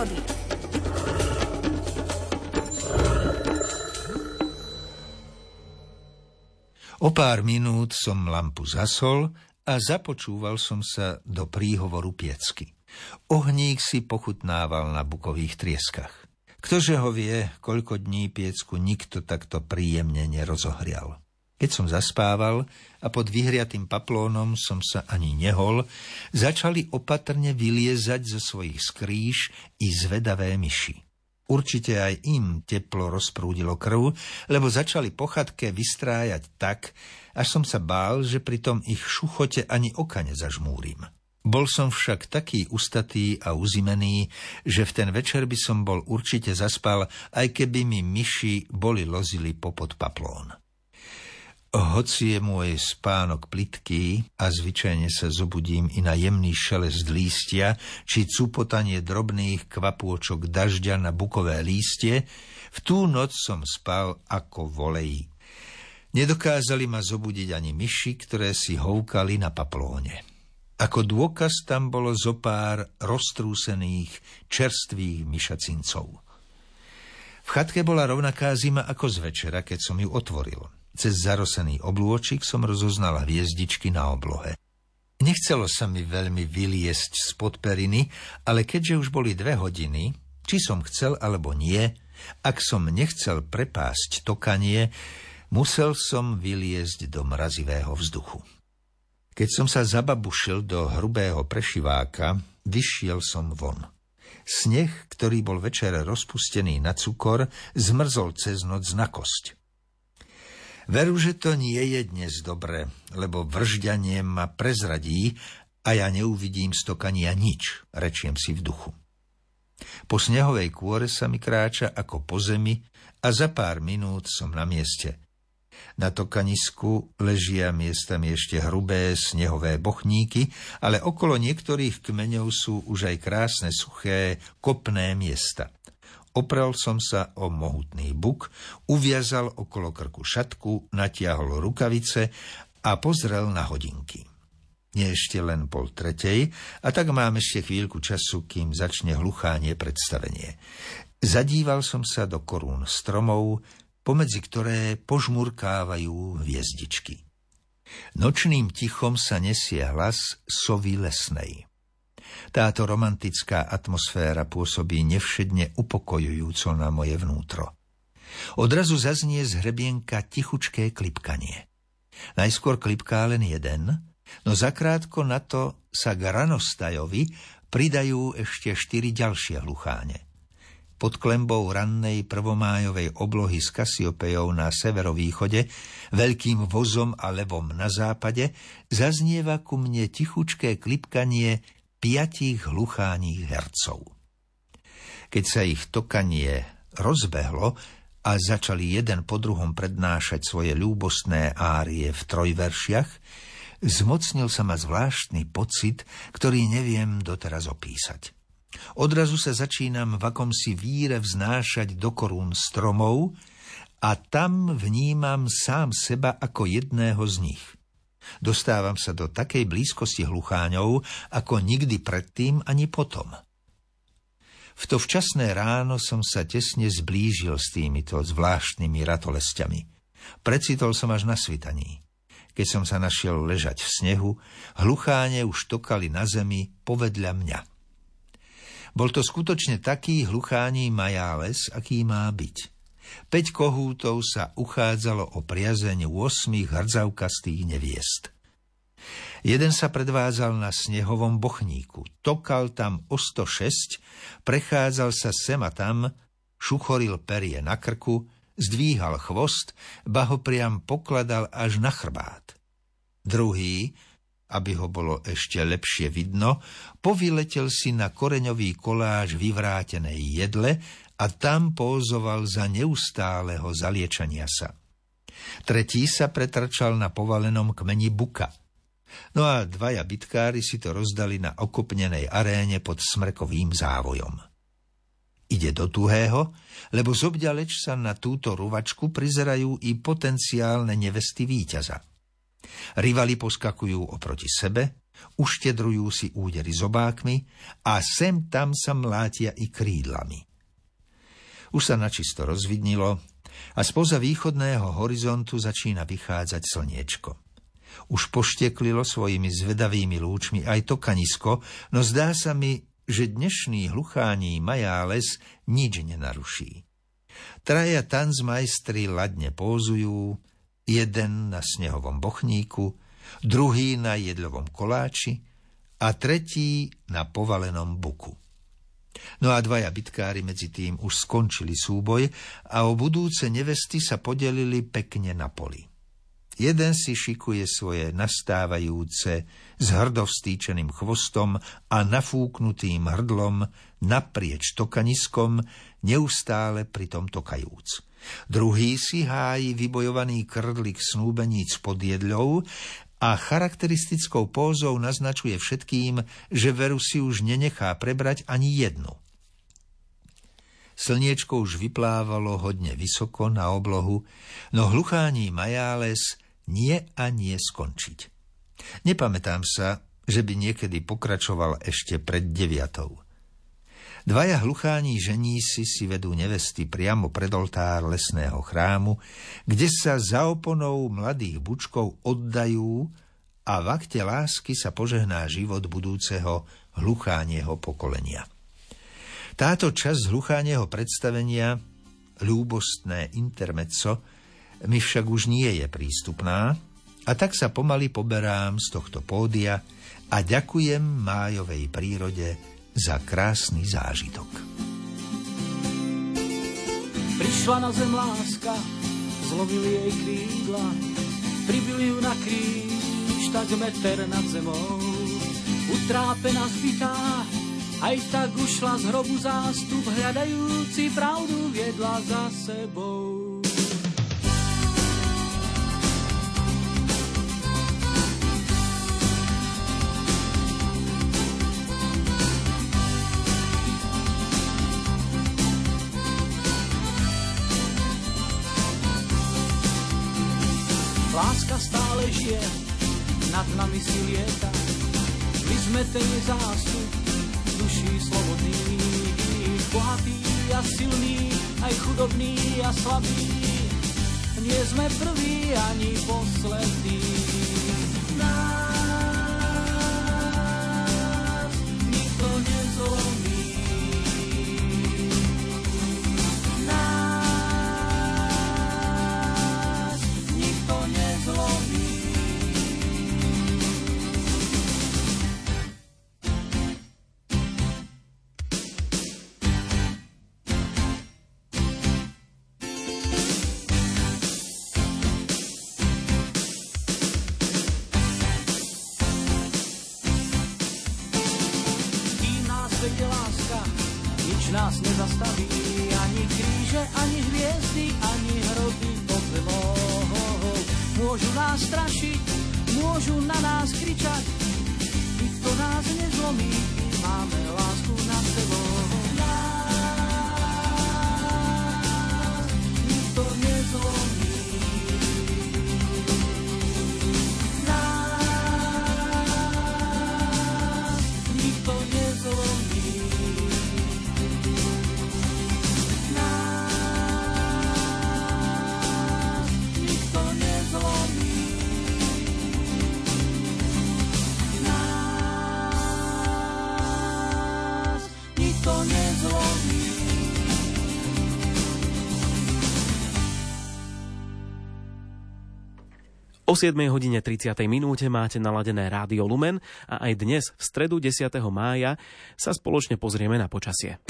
prírody. O pár minút som lampu zasol a započúval som sa do príhovoru piecky. Ohník si pochutnával na bukových trieskach. Ktože ho vie, koľko dní piecku nikto takto príjemne nerozohrial. Keď som zaspával a pod vyhriatým paplónom som sa ani nehol, začali opatrne vyliezať zo svojich skríž i zvedavé myši. Určite aj im teplo rozprúdilo krv, lebo začali po chatke vystrájať tak, až som sa bál, že pri tom ich šuchote ani oka nezažmúrim. Bol som však taký ustatý a uzimený, že v ten večer by som bol určite zaspal, aj keby mi myši boli lozili popod paplón. Hoci je môj spánok plitký a zvyčajne sa zobudím i na jemný šelest lístia či cupotanie drobných kvapôčok dažďa na bukové lístie, v tú noc som spal ako volej. Nedokázali ma zobudiť ani myši, ktoré si houkali na paplóne. Ako dôkaz tam bolo zo pár roztrúsených, čerstvých myšacincov. V chatke bola rovnaká zima ako z večera, keď som ju otvoril – cez zarosený oblôčik som rozoznala hviezdičky na oblohe. Nechcelo sa mi veľmi vyliesť z periny, ale keďže už boli dve hodiny, či som chcel alebo nie, ak som nechcel prepásť tokanie, musel som vyliesť do mrazivého vzduchu. Keď som sa zababušil do hrubého prešiváka, vyšiel som von. Sneh, ktorý bol večer rozpustený na cukor, zmrzol cez noc na kosť. Veru, že to nie je dnes dobre, lebo vržďanie ma prezradí a ja neuvidím stokania nič, rečiem si v duchu. Po snehovej kôre sa mi kráča ako po zemi a za pár minút som na mieste. Na tokanisku ležia miestami ešte hrubé snehové bochníky, ale okolo niektorých kmeňov sú už aj krásne suché kopné miesta. Oprel som sa o mohutný buk, uviazal okolo krku šatku, natiahol rukavice a pozrel na hodinky. Nie ešte len pol tretej, a tak mám ešte chvíľku času, kým začne hluchánie predstavenie. Zadíval som sa do korún stromov, pomedzi ktoré požmurkávajú hviezdičky. Nočným tichom sa nesie hlas sovy lesnej. Táto romantická atmosféra pôsobí nevšedne upokojujúco na moje vnútro. Odrazu zaznie z hrebienka tichučké klipkanie. Najskôr klipká len jeden, no zakrátko na to sa k ranostajovi pridajú ešte štyri ďalšie hlucháne. Pod klembou rannej prvomájovej oblohy s Kasiopejou na severovýchode, veľkým vozom a levom na západe, zaznieva ku mne tichučké klipkanie piatich hlucháních hercov. Keď sa ich tokanie rozbehlo a začali jeden po druhom prednášať svoje ľúbostné árie v trojveršiach, zmocnil sa ma zvláštny pocit, ktorý neviem doteraz opísať. Odrazu sa začínam v akomsi víre vznášať do korún stromov a tam vnímam sám seba ako jedného z nich – Dostávam sa do takej blízkosti hlucháňov, ako nikdy predtým ani potom. V to včasné ráno som sa tesne zblížil s týmito zvláštnymi ratolestiami. Precitol som až na svitaní. Keď som sa našiel ležať v snehu, hlucháne už tokali na zemi povedľa mňa. Bol to skutočne taký hluchání majáles, aký má byť. Peť kohútov sa uchádzalo o priazeň 8 hrdzavkastých neviest. Jeden sa predvádzal na snehovom bochníku, tokal tam o 106, prechádzal sa sem a tam, šuchoril perie na krku, zdvíhal chvost, ba ho priam pokladal až na chrbát. Druhý, aby ho bolo ešte lepšie vidno, povyletel si na koreňový koláž vyvrátenej jedle a tam pózoval za neustáleho zaliečania sa. Tretí sa pretrčal na povalenom kmeni buka. No a dvaja bitkári si to rozdali na okopnenej aréne pod smrkovým závojom. Ide do tuhého, lebo zobďaleč sa na túto ruvačku prizerajú i potenciálne nevesty víťaza. Rivali poskakujú oproti sebe, Uštedrujú si údery zobákmi a sem tam sa mlátia i krídlami. Už sa načisto rozvidnilo a spoza východného horizontu začína vychádzať slniečko. Už pošteklilo svojimi zvedavými lúčmi aj to kanisko, no zdá sa mi, že dnešný hluchání majáles nič nenaruší. Traja tanzmajstri ladne pózujú, jeden na snehovom bochníku, druhý na jedlovom koláči a tretí na povalenom buku. No a dvaja bitkári medzi tým už skončili súboj a o budúce nevesty sa podelili pekne na poli. Jeden si šikuje svoje nastávajúce s hrdovstýčeným chvostom a nafúknutým hrdlom naprieč tokaniskom, neustále pri tom tokajúc. Druhý si hájí vybojovaný krdlik snúbeníc pod jedľou a charakteristickou pózou naznačuje všetkým, že veru si už nenechá prebrať ani jednu. Slniečko už vyplávalo hodne vysoko na oblohu, no hluchání majáles nie a nie skončiť. Nepamätám sa, že by niekedy pokračoval ešte pred deviatou. Dvaja hlucháni ženísi si vedú nevesty priamo pred oltár lesného chrámu, kde sa za oponou mladých bučkov oddajú a v akte lásky sa požehná život budúceho hluchánieho pokolenia. Táto časť hluchánieho predstavenia, ľúbostné intermezzo, mi však už nie je prístupná a tak sa pomaly poberám z tohto pódia a ďakujem májovej prírode za krásny zážitok. Prišla na zem láska, zlomili jej krídla, pribili ju na kríž, tak meter nad zemou. Utrápená zbytá, aj tak ušla z hrobu zástup, hľadajúci pravdu viedla za sebou. Láska stále žije, nad nami si lieta. My sme ten zástup, duší slobodný, bohatý a silný, aj chudobný a slabý. Nie sme prví ani poslední. Nás strašiť, môžu na nás kričať, nikto nás nezlomí, máme lásku na sebou. O 7 hodine 30. minúte máte naladené Rádio Lumen a aj dnes, v stredu 10. mája, sa spoločne pozrieme na počasie.